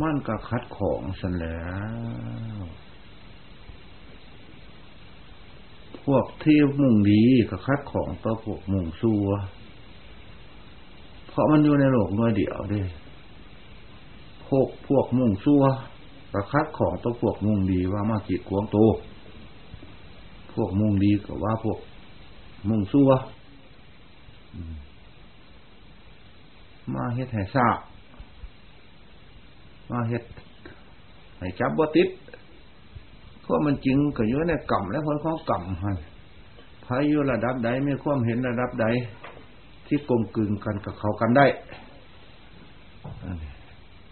มันก็คัดของสันแล้ว พวกที่มุ่งดีก็คัดของต่อพวกมุ่งซัวเพราะมันอยู่ในโลกน้อยเดียวด้พวกพวกมุ่งซัวก็คัดของต่อพวกมุ่งดีว่ามากีดขวงโต พวกมุ่งดีก็ว่าพวกมุ่งซัวมาเฮ็ดให้ทราบ มาเฮ็ดให้จับบ่ติดเพราะมันจริงก็อยู่ในกรรมและคนของกรรมให้พายุระดับใดมีความเห็นระดับใด ที่กลมกลืนกันกับเขากันได้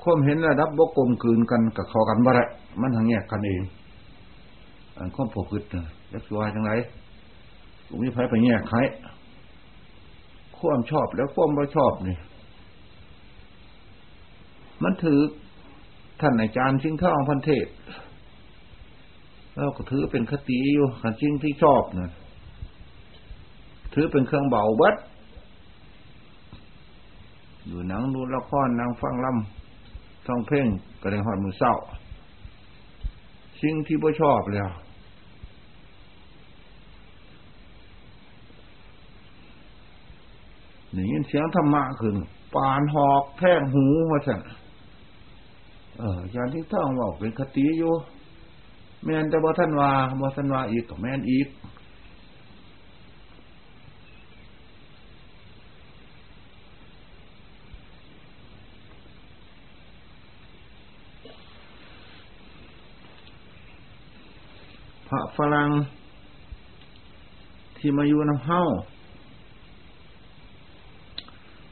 ความเห็นระดับบกกลมกลืนกันกับเขากันบ่ได้มันทางแยกกันเอง อันความผกึดนะยักษ์วายจังไรผมมีไผไปแยกใครความชอบแล้วความไม่ชอบนี่มันถือ ท่านอาจารย์ชิงท่องพันเทศแล้วก็ถือเป็นคติอยู่ขันชิงที่ชอบนะถือเป็นเครื่องเบาบัดอยู่หนังดูละครนางฟังล่ำท่องเพ่งก็ได้หอดมือเศร้าสิ่งที่บ่ชอบแล้วนี่ยินเสียงธรรมะขึ้นปานหอกแท่งหูว่าสั่น เอออาจารย์ที่ท่องบอกเป็นคติอยู่ แม่นแต่บ่ท่านว่าบ่ท่านว่าอีกก็แม่นอีก พระฝรั่งที่มาอยู่น้ำเฮ้า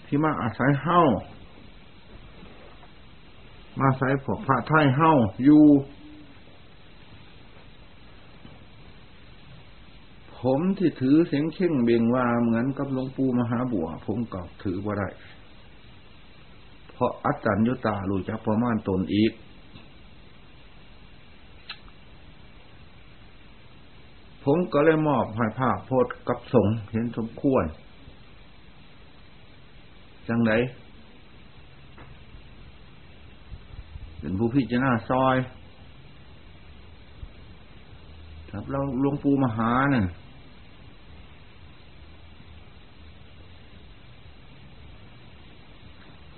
ที่มาอาศัยเฮ้า มาใส่พวกพระไทยเฮ้าอยู่ผมที่ถือเสียงเข่งเบงว่าเหมือนกับหลวงปู่มหาบัว ผมก็ถือว่าได้ เพราะอัจจันยุตารู้จักประมาณตนอีก ผมก็เลยมอบให้ภาคโพธกับสงเห็นสมควร จังได เป็นผู้พิจารณาซอยครับเราหลวงปู่มหาเนี่ย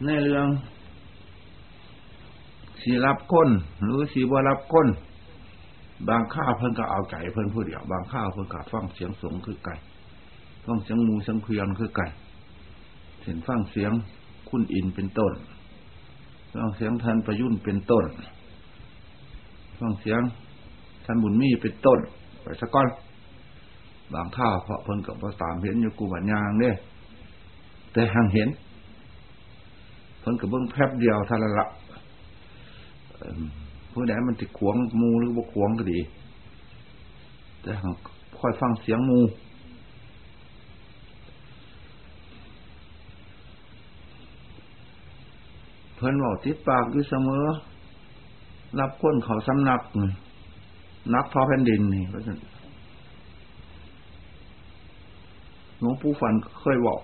ในเรื่องสีรับก้นหรือสีบ่รับก้น บางข้าวเพิ่นก็เอาไก่เพิ่นผู้เดียว บางข้าวเพิ่นก็ฟังเสียงสงคือไก่ฟังเสียงมูเสียงเพียงคือไก่เห็นฟังเสียงคุณอินเป็นต้น ฟังเสียงท่านประยุนเป็นต้นฟังเสียงท่านบุญมีเป็นต้น ไปสักก้อนบางข้าวเพราะเพิ่นกับภาษามเห็นอยู่กูบัญญางเนี่ยแต่ห่างเห็นเพิ่นกับเบิ้งแพบเดียวท่านละผู้ใดมันติดขวงมูหรือว่ขวงก็ดี แต่ค่อยฟังเสียงมู พิ่นบอกติดปากอยู่เสมอ รับคนเขาสำนักนักพอแผ่นดินนี่เพราะฉะนั้นหลวงปู่ฟันเคยบอก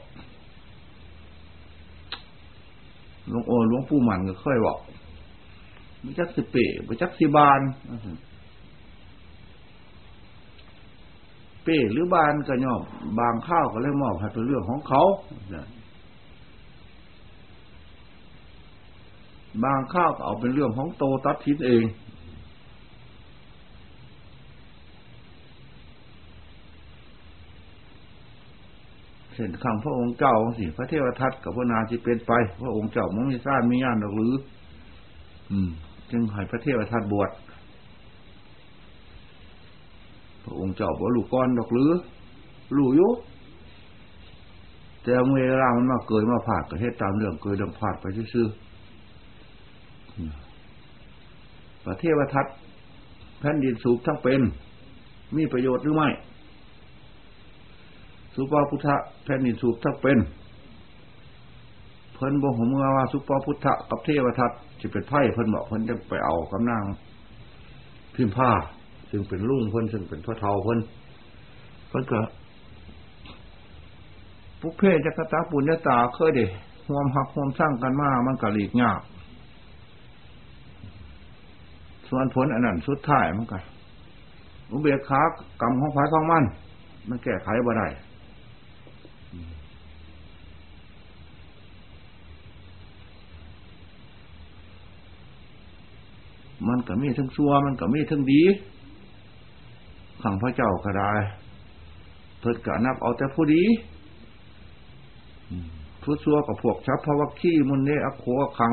หลวงโอหลวงปู่มันก็เคยบอกมิจักสิเปมิจักสิบานเป้หรือบานก็ย่อมบางข้าวก็เลยมอบให้เป็นเรื่องของเขา บางข้าวก็เอาเป็นเรื่องของโตตัดทิศเองเห็นคำพระองค์เจ้าสิพระเทวทัตกับพระนาจิเป็นไป พระองค์เจ้ามังมีซ่านมีญาณหรือ อืม จึงให้พระเทวทัตบวชพระองค์เจ้าบอกลูกก้อนดอกหรือลูกยุแต่เวลามันมาเกิดมาผ่าดก็เฮ็ดตามเรื่องเกิดเรื่องผ่าดไปซื่อ ประเทวทัตแผ่นดินสูบทั้งเป็น มีประโยชน์หรือไม่ สุปาพุทธะแผ่นดินสูบทั้งเป็น เพิ่นบอกผมว่าสุปาพุทธะกับเทวทัตจะเป็นไพ่เพิ่นบอกเพิ่นจะไปเอากำนางพิมพ์ผ้า ซึ่งเป็นลุงเพิ่นซึ่งเป็นพ่อเทาเพิ่นเพิ่นก็พุกเพศจักรตาปุญญาตาเคยเด้ห่วมหักห่วมสร้างกันมา มันกะหลีกยาก ส่วนผลอันนั้นสุดท้ายมันก็อุเบกขากรรมของฝ่ายของมัน มันแก้ไขบ่ได้มันก็มีทั้งชั่วมันก็มีทั้งดีขังพระเจ้าก็ได้เพิดกะนับเอาแต่ผู้ดีผู้ชั่วกับพวกชับพระวักขี้มุนเนอโคขัง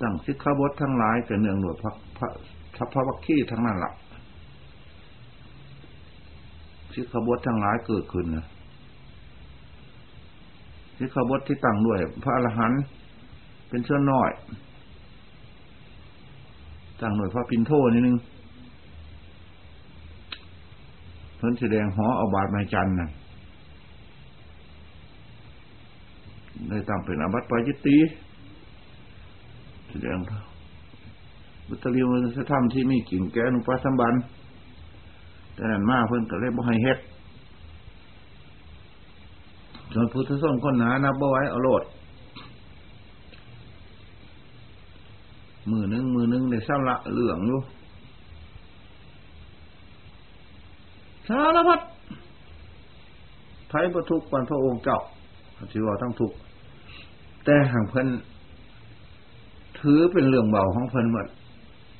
ตั้งสิกขาบททั้งหลายแต่เนืองหนวดพระพระทัพพระวักขี้ทั้งนั้นละ่ะสิกขาบททั้งหลายเกิดขึ้นนะสิกขาบทที่ตั้งด้วย พระอรหันต์เป็นเชื่อน้อยตั้งหน่วยพระปินโทนิดนึงเพิ่นแสดงหอเอาบาดไม้จันน่ะได้ตั้งเป็นอบัตปาจิตี แสดงบุตรีมันจะทำที่มีกิ่งแก้นุปัสสัมบันแต่นั้นมาเพิ่นก็เลยบ่ให้เฮ็ดส่วนพุทธส้นคนหนานับบ่ไว้เอาโลดมือนึงมือนึงในสำละเหลืองอยู่สารพัดไพ่ประทุกวันพระองค์เจ้าถือว่าต้งทุกแต่ห่างเพิ่น ถือเป็นเรื่องเบาของเพิ่นหมด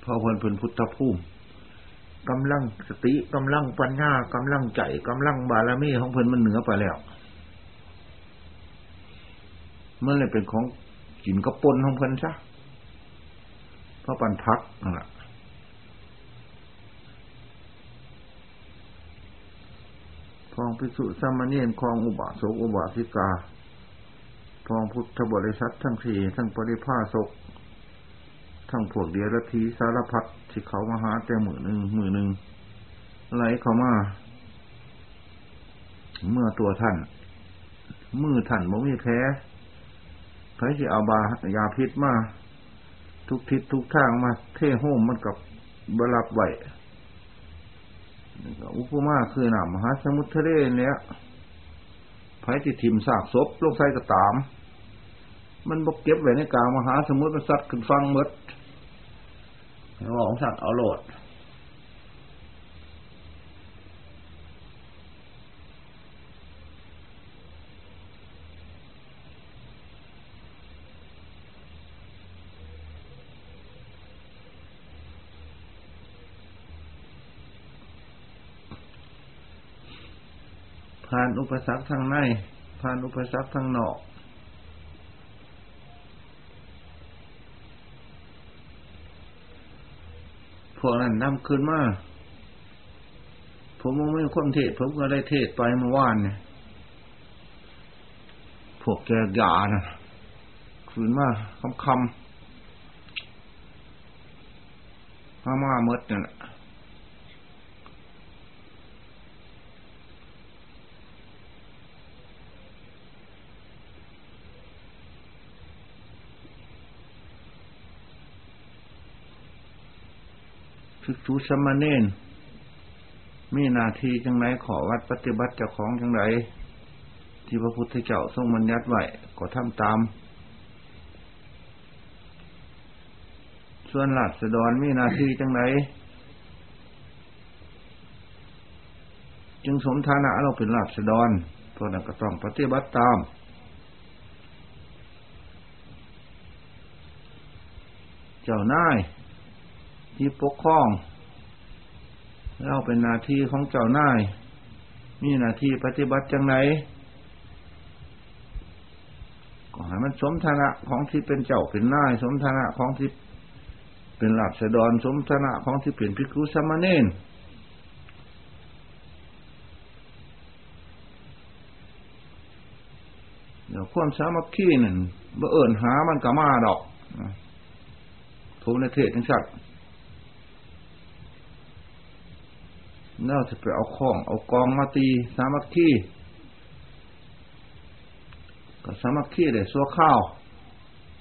พอเพิ่นเป็นพุทธภูมิกำลังสติกำลังปัญญากำลังใจกำลังบารมีของเพิ่นมันเหนือไปแล้วมันเลยเป็นของกินกระปนของเพิ่นซะพระปันทักนั่นแหละพองพิสุสามเณรคองอุบาสกอุบาสิกาพองพุทธบริษัททั้งสี่ทั้งปริภาสก ทั้งพวกเดียรทีสารพัดที่เขามาหาแต่มือหนึ่งมือหนึ่งไหลเข้ามาเมื่อตัวท่านมือท่านบ่มีแพ้ใครจะเอาบายาพิษมาทุกทิศทุกทางมา เท่โฮมมันกับบรับไหวอุปมาคือหนามหาสมุทรทะเลเนี้ยไผ่ที่ทิมสากศพลงใส่กระตาม มันบกเก็บไว้ในกลางมหาสมุทรมันซัดขึ้นฟังมด แล้วของสัตว์เอาโหลด ผ่านอุปสรรคทางใน ผ่านอุปสรรคทางนอก พวกนั้นนำขึ้นมาผมไม่คนเทศ ผมก็ได้เทศไปเมื่อวานเนี่ยพวกแกยานะขึ้นมาคำคำมามาเมดเนี่ย ภิกษุสมณเณรมีนาทีจังไรขอวัดปฏิบัติเจ้าของจังไรที่พระพุทธเจ้าทรงบัญญัติไว้ก็ทำตาม ส่วนหลัดสดอนมีนาทีจังไรจึงสมฐานะเราเป็นหลัดสดอนเพราะนั้นก็ต้องปฏิบัติตามเจ้านายที่ปกครอง เราเป็นนาทีของเจ้านาย มีนาทีปฏิบัติจังไหนก็ให้มันสมฐานะของที่เป็นเจ้าเป็นนาย สมฐานะของที่เป็นหลับสะดอนสมฐานะของที่เป็นพิคุสมณเณรเดี๋ยวความสามัคคีนั่นบ่เอิญหามันก็มาดอกทูในเทศทั้งสัตว์ น่าจะไปเอาข้อง เอากองมาตี สามัคคีก็สามัคคีได้ซัวข้าว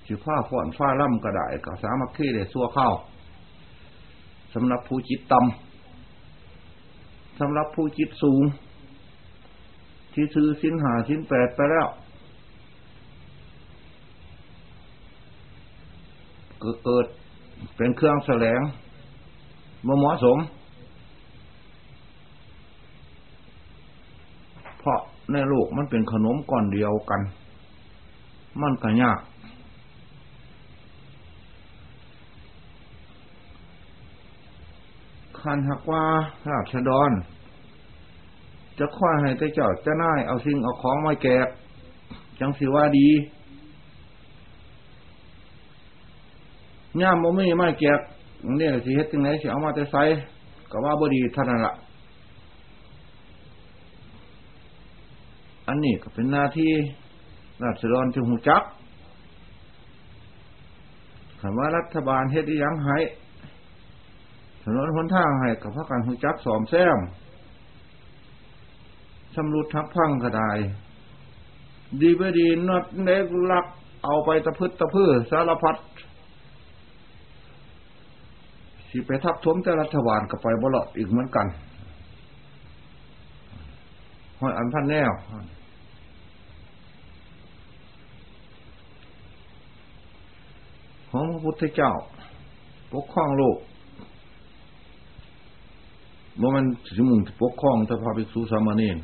จือผ้าฝ่อนฟ้าล่ำก็ได้ก็สามัคคีได้ซัวข้าวสำหรับผู้จิตต่ำสำหรับผู้จิตสูง ที่ซื้อสินหาสินแปดไปแล้วเกิดเป็นเครื่องแสลงมเหมาะสม เพราะในโลกมันเป็นขนมก่อนเดียวกัน มันก็ยากคันหักว่าราชดรจะค่อยให้เจ้าจะน่ายเอาสิ่งเอาของมาแกกจังสิว่าดีย่ามโมมีไม่แกกเนี่ยสิเฮ็ดจังไหนสิเอามาแต่ไซก็ว่าบ่ดีท่านั้นละ อันนี้ก็เป็นหน้าที่ราชดรจะหูจักคำว่ารัฐบาลเฮ็ดยังให้ถนนหนทางให้กับพระการหูจักสอมแซมชำรุดทับพังกระไดดีไปดีนอดเล็กลัก เอาไปตะพืชตะพื้สารพัดสิไปทับทมแต่รัฐบาลก็ไปบลอดอีกเหมือนกัน หอยอันพันแนวของพระพุทธเจ้า ปกครองโลกว่ามันสมุงปกครองแต่พระภิกษุสามเณร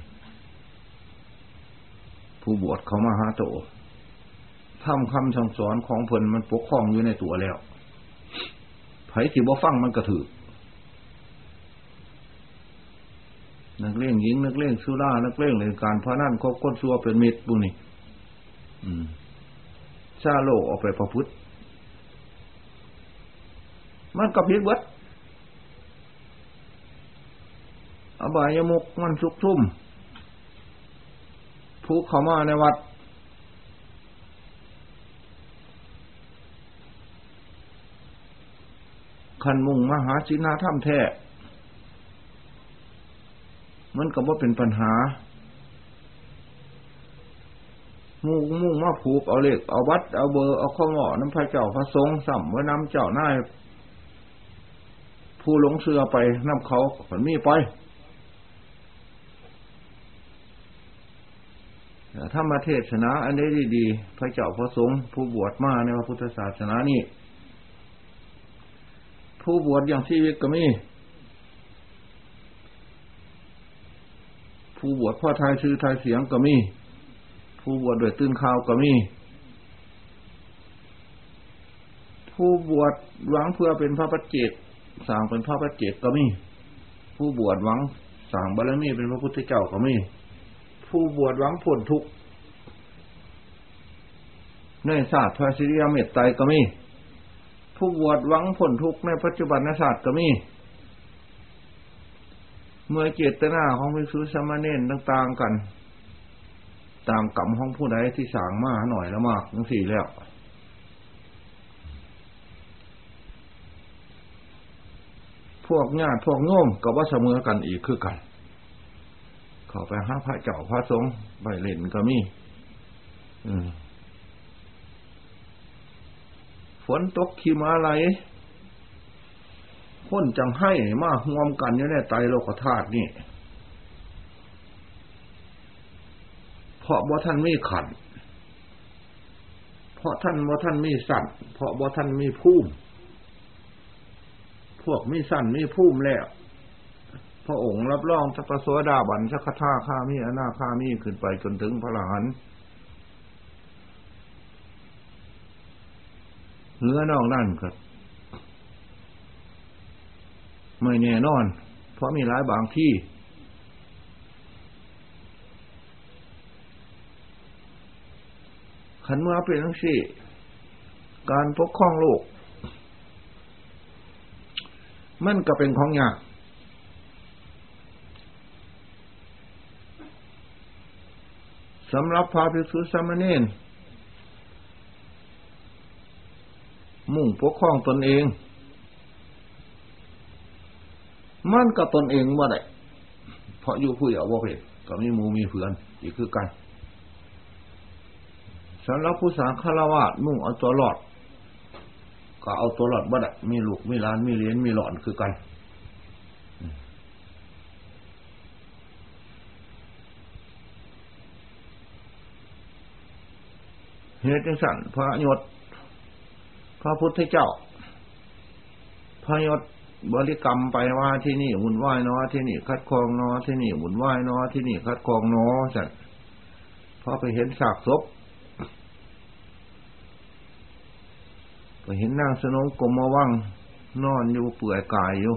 ผู้บวชเขามาหาโตทำคำสั่งสอนของเพลินมันปกครองอยู่ในตัวแล้วไผที่บ่ฟังมันกระถือ นักเล่งหญิงนักเล่งสุรานักเล่งเรื่องการพระนั่นคบก้นซัวเป็นมิตรบุนี่ชาโลกออกไปประพฤติมันก็พิษวัดอบายมุกมันชุกทุ่มผู้เขามาในวัดขันมุ่งมหาชินาถ้ำแท้ มันก็บ่เป็นปัญหามุ่งมุ่งมาผูกเอาเลขเอาวัดเอาเบอร์เอาข้อหมอน้ำพระเจ้าพระสงฆ์สัมว่าน้ำเจ้าหน้าผู้หลงเสือไปน้ำเขาผนมีไปถ้ามาเทศนาอันนี้ดีๆ พระเจ้าพระสงฆ์ผู้บวชมาในพระพุทธศาสนานี่ผู้บวชอย่างชีวิตก็มี ผู้บวชพ่อทายชื่อทายเสียงก็มี ผู้บวชโดยตื่นข่าวก็มี ผู้บวชหวังเพื่อเป็นพระปัจเจกสร้างเป็นพระปัจเจกก็มี ผู้บวชหวังสร้างบารมีเป็นพระพุทธเจ้าก็มี ผู้บวชหวังผลทุกในศาสตร์พระสิริยเมตไตรก็มี ผู้บวชหวังผลทุกข์ในปัจจุบันศาสตร์ก็มี เมื่อเจตนาของพิสุสมณเณรต่างๆกัน ตามกรรมของผู้ใดที่สางมาหน่อยละมากทั้งสี่แล้วพวกญาติพวกโน้มก็ว่าเสมอกันอีกคือกัน เข้าไปหาพระเจ้าพระสงฆ์ใบเล่นก็มีอืมฝนตกขีมาไหล คนจังให้มาห่วมกันอยู่ในไตโลกธาตุนี่เพราะบ่ท่านมีขัน เพราะท่านบ่ท่านมีสั่นเพราะบ่ท่านมีภูมิพวกมีสั่นมีภูมิแล้ว พระองค์รับรองสัพโสดาบันสักท่าข้ามีอนาข้ามีขึ้นไปจนถึงพระหลานเนื้อนอกนั่นก็ ไม่แน่นอน เพราะมีหลายบางที่ ขันมื่อเป็นทั้งสี่ การปกครองโลก มันก็เป็นของยากสำหรับพระภิกษุสามเณรมุ่งปกครองตนเอง มันกับตนเองว่าไดเพราะอยู่ผู้เดียวว่าเพศก็มีมูมีเพื่อนอีกคือกันสำหรับผู้สางฆราวาสมุ่งเอาตัวรอด ก็เอาตัวรอดบ่ได้มีลูกมีล้านมีเลี้ยนมีหลอนคือกันเหตุจังสันพระยศ พระพุทธเจ้า พระยศ บริกรรมไปว่าที่นี่หุ่นไหวเนาะที่นี่คัดคองเนาะที่นี่หุ่นไหวเนาะที่นี่คัดคองเนาะสัตว์พอไปเห็นสากศพไปเห็นนางสนงกรมว่างนอนอยู่เปื่อยกายอยู่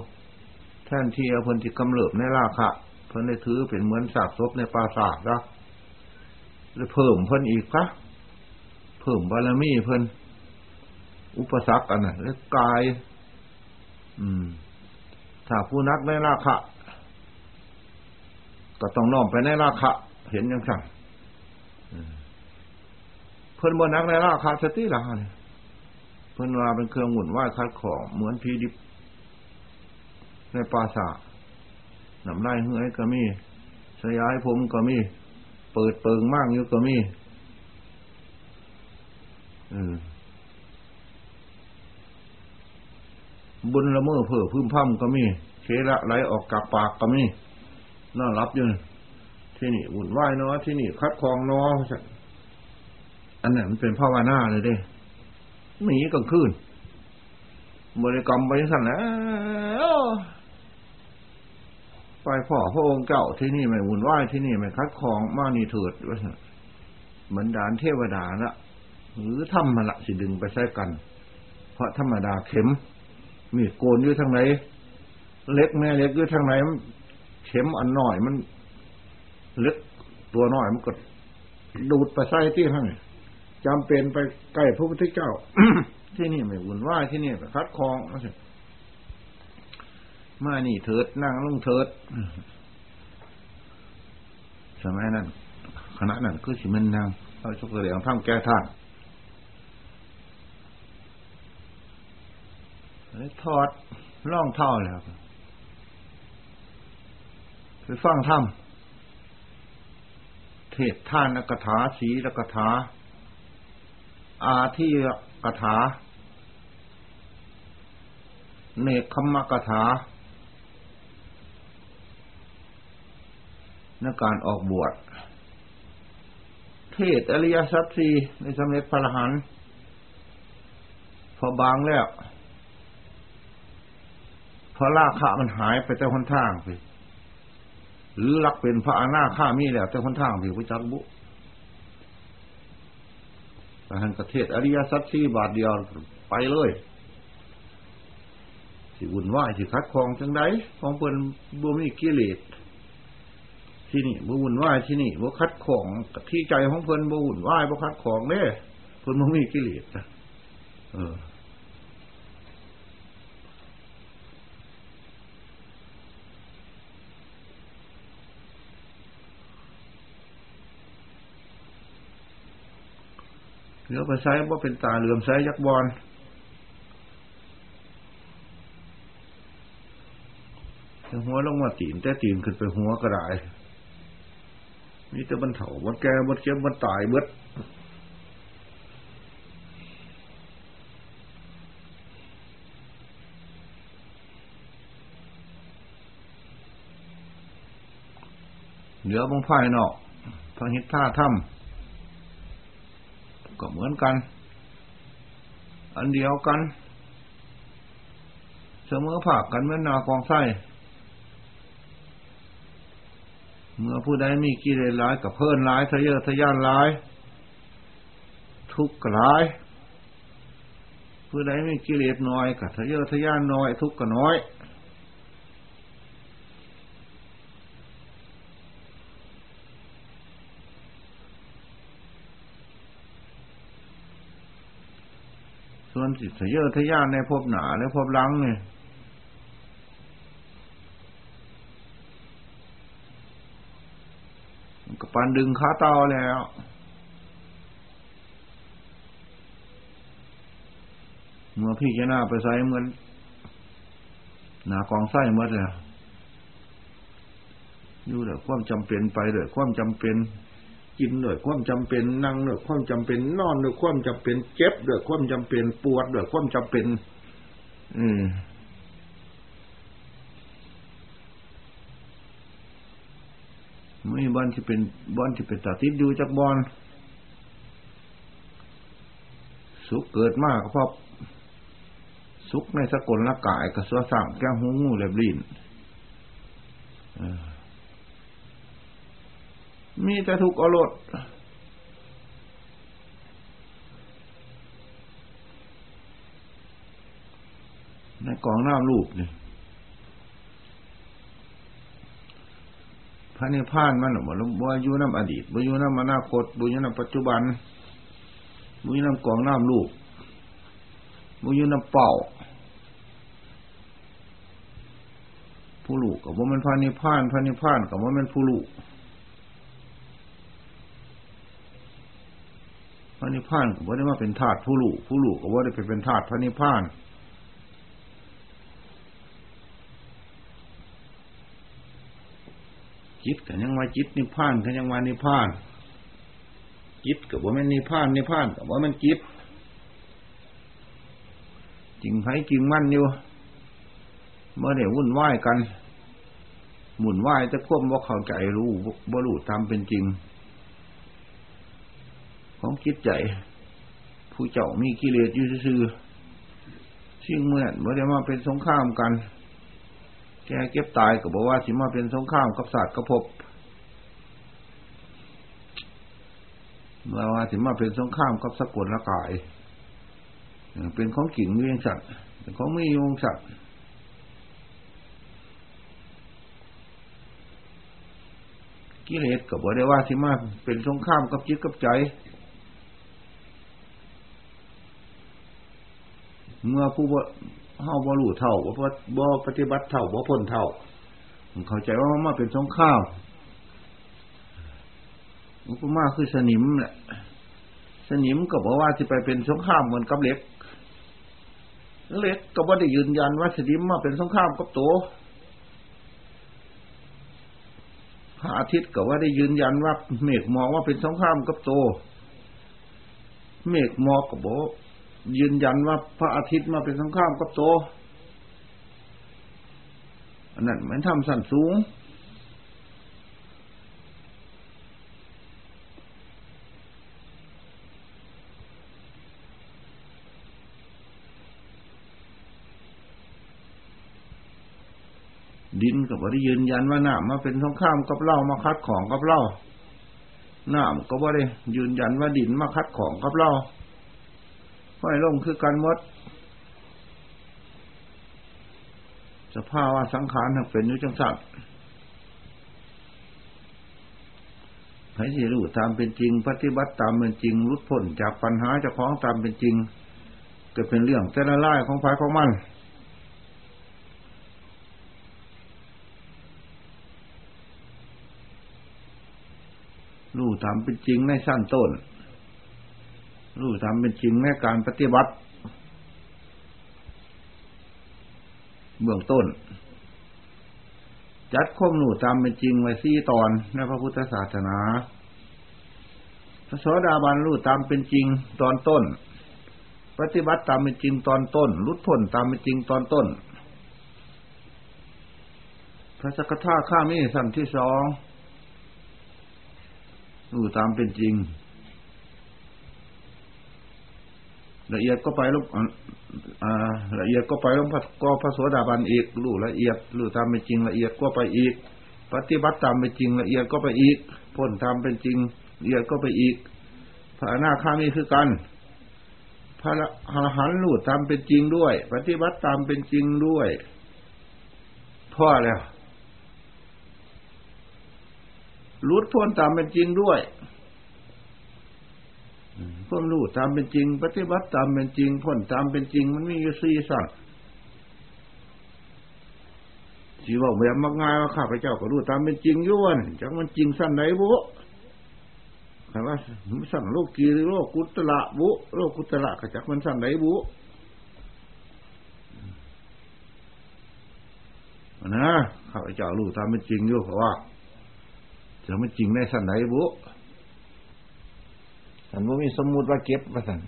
แท่นที่เอาพิ่นที่กำเริบในราคะเพิ่นได้ถือเป็นเหมือนสากศพในปราสาทนะเลยเพิ่มเพิ่นอีกคะเพิ่มบารมีเพิ่นอุปสรรคอันนั้นเลยกาย ถ้าผู้นักในราคะก็ต้องน้อมไปในราคะเห็นยังสั่งเพิ่นบนนักในราคะสติละเนี่ยเพิ่นว่าเป็นเครื่องหมุนไหวคัดของเหมือนพีดิบในปราสาทน้ำลายเหื่อยก็มีสยายผมก็มี เปิดเปิงมากอยู่ก็มี บุญละเมอเพื่อพึ่มพ่ำก็มีเคระไหลออกจากปากก็มีน่ารับอยู่ที่นี่วุ่นวายเนาะที่นี่คัดคลองเนาะอันนั้นมันเป็นภาวนาเลยเด้หนีกลางคืนบริกรรมไปสั่นแล้วไปพ่อพระองค์เจ้าที่นี่ไม่วุ่นวายที่นี่ไม่คัดคลองมานี่เถิดว่าเหมือนดานเทวดาละหรือทำมาละสิดึงไปใช้กัน เพราะธรรมดาเข็ม มีโกนอยู่ทางไหน เล็กแม่เล็กอยู่ทางไหนเข็มอันหน่อยมันเล็กตัวน้อยมันก็ดูดไปใส่ที่ข้างจำเป็นไปใกล้พระพุทธเจ้าที่นี่ไม่วุ่นวายที่นี่คัดคลองมานี่เถิดนั่งลงเถิดสมัยนั้นคณะนั้นคือสิมันนางเขาชกเรียงท่ามแก้ท่าน ทอดร่องเท่าแล้วไปฟังถ้ำเทศท่านกถาสีลกถา อาที่กถา เนคขมกถาในการออกบวช เทศอริยสัจสีในสมเด็จพระรหันพอบางแล้ว พอราคะมันหายไปแต่คนทางไปหรือรักเป็นพระอาณาข้ามีแล้ว แต่คนทางไปพระจักบุแต่หันประเทศอริยสัจสี่บาทเดียวไปเลยสิวุ่นวายสิคัดคลองจังไดของเปิ่นบ่มีกิเลสที่นี่บุวุ่นวายที่นี่บุคัดของที่ใจของเพิ่นบุวุ่นวายบุคัดของเด้เพิ่นบ่มีกิเลสเออ เหลือไปใช้ว่าเป็นตาเหลื่อมใช้ยักบอลหัวลงมาตีนแต่ตีนขึ้นไปหัวก็ได้มีแต่บรรเถาบรรแก่บรรเจ็บบรรตายเบิดเหนือบงภายนอกทางหิตท่าถ้ำ อัน อันเดียวกัน เสมอภาคกันเมือนนากองไส้เมื่อผู้ใดมีกิเลสร้ายกับเพิ่นร้ายทะเยอทะยานร้าย ทุกข์ร้าย ผู้ใดมีกิเลสน้อยกับทะเยอทะยานน้อย ทุกข์ก็น้อย ส่วนสิทเยอทะยานในภพหนาและภพลังเนี่ยก็ปานดึงขาเตาแล้วเมื่อพี่จะหน้าไปใส่เหมือนหนากองไส้หมดเลยอยู่เดี๋ยวความจำเป็นไปเดี๋ยวความจำเป็น กินเดี๋ยวความจำเป็นนั่งเดี๋ยวความจำเป็น นอนเดี๋ยวความจำเป็นเจ็บเดี๋ยวความจำเป็นปวดเดี๋ยวความจำเป็น อืมไม่บอนที่เป็นบอนที่เป็นตาติดอยู่จากบอนสุขเกิดมากเพราะสุขในสกุลละกายกระสัวสั่งแก้หูงูเล็บลิ้น มีแต่ทุกข์อรดในกองน้ำลูกนี่พระนิพพานมันหรอบ่อยู่น้ำอดีตบ่อยู่น้ำอนาคตบ่อยู่น้ำปัจจุบันบ่อยู่น้ำกองน้ำลูกบ่อยู่น้ำเป่าผู้ลูกกับว่ามันพระนิพพานพระนิพพานกับว่ามันผู้ลูก ระนิพพานกับว่าได้มาเป็นธาตุผู้ลูกผู้ลูกกับว่าได้ไปเป็นธาตุพระนิพพานจิตกันยังว่าจิตนิพพานกันยังว่านิพพานจิตกับว่ามันนิพพานนิพพานกับว่ามันจิตจริงไผจริงมั่นอยู่เมื่อเนี่ยวุ่นวายกันหมุนวายจะควบว่าเข้าใจรู้บ่รู้ตามเป็นจริง ของคิดใจ ผู้เจ้ามีกิเลสอยู่ซื่อสิ่งเมื่อนเมื่อได้มาเป็นสงครามกัน แกเก็บตายก็บอกว่าสิมาเป็นสงครามกับศาสตร์กระพเมื่อว่าสิมาเป็นสงครามกับสกุลละกาย เป็นของกิ่งมีวงสัตว์เป็นของมีวงสัตว์กิเลสก็บอกได้ว่าสิมาเป็นสงครามกับจิตกับใจ เมื่อผู้เฮาบ่รู้เท่าบ่บ่ปฏิบัติเท่าบ่พ้นเท่าเข้าใจว่ามาเป็นสงครามอุปมาคือสนิมแหละสนิมก็บอกว่าจะไปเป็นสงครามเหมือนกับเล็กเล็กก็บ่ได้ยืนยันว่าสนิมมาเป็นสงครามกับโตพระอาทิตย์ก็ว่าได้ยืนยันว่า เมฆมองว่าเป็นสงครามกับโต เมฆมองก็บอก ยืนยันว่าพระอาทิตย์มาเป็นสงครามกับโตอันนั้นมันทำสั่นสูง ดินกับ่ได้ยืนยันว่าน้ำมาเป็นสงครามกับเล่ามาคัดของกับเล่าน้ำก็บ่ได้ยืนยันว่าดินมาคัดของกับเล่า ห้อยลงคือการมด สภาวะสังขารเป็นยุจังสัตว์ให้สิรู้ตามเป็นจริง ปฏิบัติตามเป็นจริงรุดพ้นจากปัญหาจะคล้องตามเป็นจริงก็เป็นเรื่องแต่ละลายของฝ่ายของมันรู้ตามเป็นจริงในสั้นต้น รู้ทำเป็นจริงในการปฏิบัติ เบื้องต้น จัดข้อมูลตามเป็นจริงไว้สี่ตอนในพระพุทธศาสนา พระโสดาบันรู้ตามเป็นจริงตอนต้น ปฏิบัติตามเป็นจริงตอนต้นรุดพ้นตามเป็นจริงตอนต้น พระสกทาข้ามีสัมที่สองรู้ตามเป็นจริง ละเอียดก็ไปลงละเอียดก็ไปลงก็พระโสดาบันอีกรู้ละเอียดรู้ตามเป็นจริงละเอียดก็ไปอีก ปฏิบัติตามเป็นจริงละเอียดก็ไปอีกพ้นตามเป็นจริงละเอียดก็ไปอีก พระอนาคามีคือกันพระอรหันต์รู้ตามเป็นจริงด้วย ปฏิบัติตามเป็นจริงด้วยพ่อแล้วรู้พ้นตามเป็นจริงด้วย ความรู้ตามเป็นจริง ปฏิบัติตามเป็นจริงพ้นตามเป็นจริง มันมีอยู่สี่สั่งสีว่าแบบมากง่ายว่าข้าพเจ้าก็รู้ตามเป็นจริงย้วนจังมันจริงสั้นไหนบุแต่ว่าสั่งโลกกีโลกกุตละบุโลกกุตละขจักมันสั้นไหนบุนะข้าพเจ้ารู้ตามเป็นจริงอยู่เพราะว่าจะมันจริงในสั้นไหนบุ อันบ่มีสมมุติว่าเก็บว่าสัน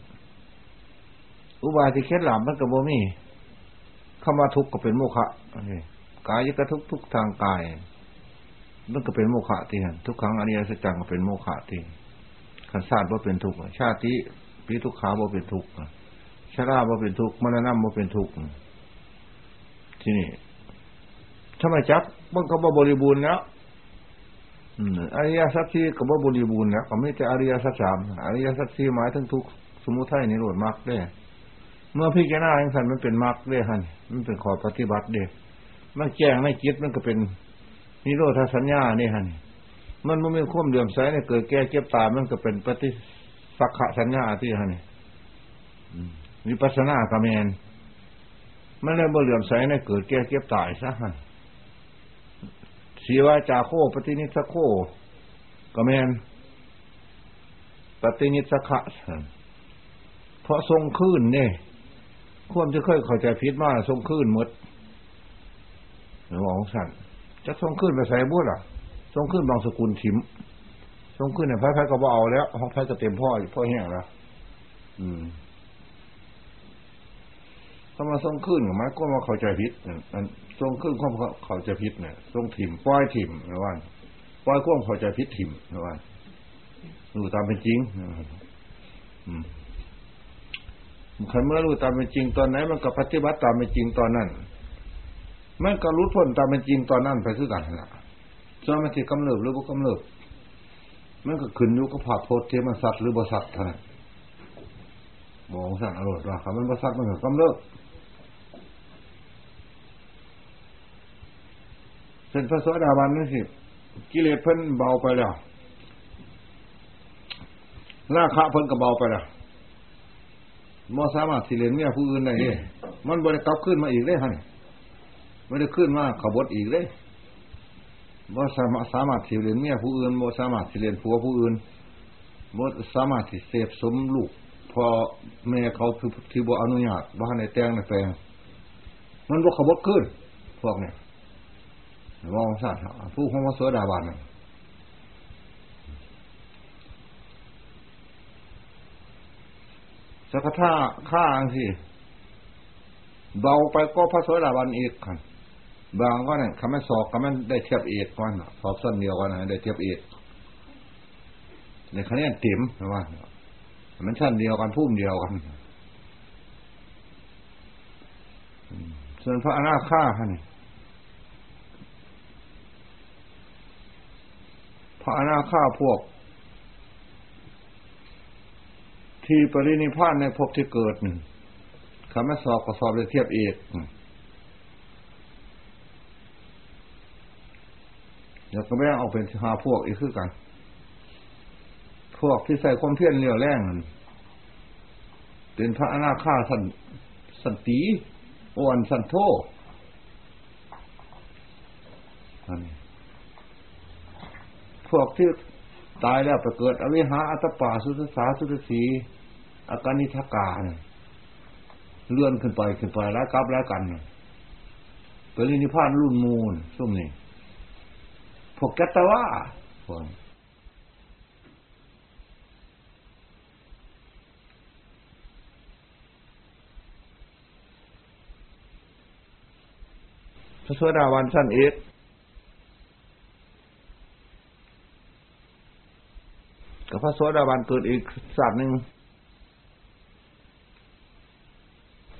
อุบายที่เคล็ดลับมันก็บ่มีคำว่าทุกข์ก็เป็นโมฆะกายก็ทุกทุกทางกาย มันก็เป็นโมฆะที่นั่นทุกครั้งอริยสัจจังก็เป็นโมฆะที่ขันศาสตร์ว่าเป็นทุกข์ชาติปีทุกขาว่าเป็นทุกข์ชราบ่เป็นทุกข์มรณะบ่เป็นทุกข์ที่นี่ถ้าไมจักมันก็บ่บริบูรณ์แล้ว อริยสัจสี่ก็บ่บริบูรณ์แล้วก็ไม่แต่อริยสัจสามอริยสัจสี่หมายถึงทุกสมุทัยนิโรธมรรคได้เมื่อพิจารณาอย่างนั้นมันเป็นมรรคได้ฮันมันเป็นขอปฏิบัติเด้มันแจ้งในจิตมันก็เป็นนิโรธสัญญาเนี่ยฮันมันมันมีความเดือมใสเนี่ยเกิดแก่เก็บตายมันก็เป็นปฏิสักขะสัญญาที่ฮันนี่วิปัสสนากรรมนมันเลยบ่เหลื่อมใสในเกิดแก่เก็บตายซะฮัน สีวาจาโคปฏินิสโค ก็แมนปฏินิสขะเพราะทรงขึ้นเนี่ยควมจะเคยเข้าใจพิษมาทรงขึ้นมดหรือว่าของสันจะทรงขึ้นไปใส่บุตรอะ ทรงขึ้นบางสกุลถิม ทรงขึ้นเนี่ยพระพระก็บ่เอาแล้วห้องพระก็เต็มพ่อพ่อแห้งแล้วอืม ถ้ามาทรงขึ้นกับมันก็มาเข้าใจพิษทรงขึ้นข้อเข้าใจพิษเนี่ยทรงถิ่มป้อยถิ่มนะว่าป้อยข้อเข้าใจพิษถิ่มนะว่าดูตามเป็นจริงอืมขันเมื่อรู้ตามเป็นจริงตอนไหนมันก็ปฏิบัติตามเป็นจริงตอนนั้นมันก็รู้พ้นตามเป็นจริงตอนนั้นไปคือกันละส่วนมันที่กำเริบหรือบ่กำเริบมันก็ขึ้นอยู่กับภาพโพธิมันสัตว์หรือบสัตว์เท่านั้นมองสั่งอรรถว่าคำมันบสัตว์มันก็กำเริบ เป็นพระสวัสดาบันนี่สิกิเลสเพิ่นเบาไปแล้วราคะเพิ่นก็เบาไปแล้วมอสามารถสิเลนเนี่ยผู้อื่นได้เนี่ยมันบริกรับขึ้นมาอีกได้ฮะไม่ได้ขึ้นมาขบวอีกเลยบ่สามารถสามารถสิเลนเนี่ยผู้อื่นบ่สามารถสิเลนผัวผู้อื่นบ่สามารถสิเสพสมลูกพอแม่เขาที่บ่อนุญาตบ่ให้ในแต่งในแปลงมันบ่ขบวขึ้น พวกเนี่ย มองสัตว์ผู้ของพระสวสดาบันสักท่าข้าอังสิเบาไปก็พระสวสดาบันอีกคันบางก็เนี่ยคำแมันสอบคำแมันได้เทียบเอกก่อนสอบสั้นเดียวกันนะได้เทียบเอกในคะแนนเต็มนะว่า มันชั้นเดียวกันพุ่มเดียวกันส่วนพระอนาคาฮะนี่ ระอนาคาพวก ที่ปรินิพานในภพที่เกิดคำว่าสอบก็สอบเลยเทียบเอกแล้วก็แม่งออกเป็นหาพวกอีกคือกัน พวกที่ใส่ความเพียรเรียวแรงเป็นพระอนาคาสันสันตีอ่อนสันโท พวกที่ตายแล้วไปเกิด อวิหาอัตปาสุสสาสุสสีอาการนิทกาเนี่ยเลื่อนขึ้นไปขึ้นไปแล้วกลับแล้วกันเปรินิพานรุ่นมูลส้มนี่พวกแกตว่าพวกพระสวสดาวันสั้นเอก กับพระสวสดาวันเกิดอีกศาสตร์หนึ่ง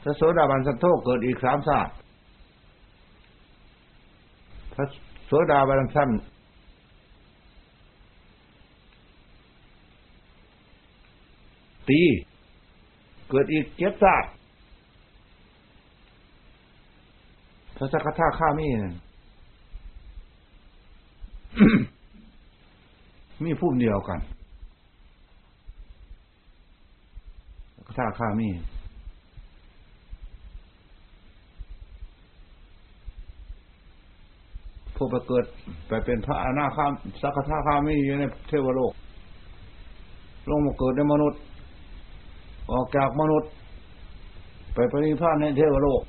พระโสดาบันสันโธเกิดอีกสามศาสตร์พระโสดาบันสั้นตีเกิดอีกเจ็ดศาสตร์พระสักทาข้ามีมีพุ่มเดียวกัน ข้าข้ามีผู้ไปเกิดไปเป็นพระอนาคามสักทาคามีอยู่ในเทวโลก ลงมาเกิดในมนุษย์ ออกจากมนุษย์ ไปปริพานในเทวโลก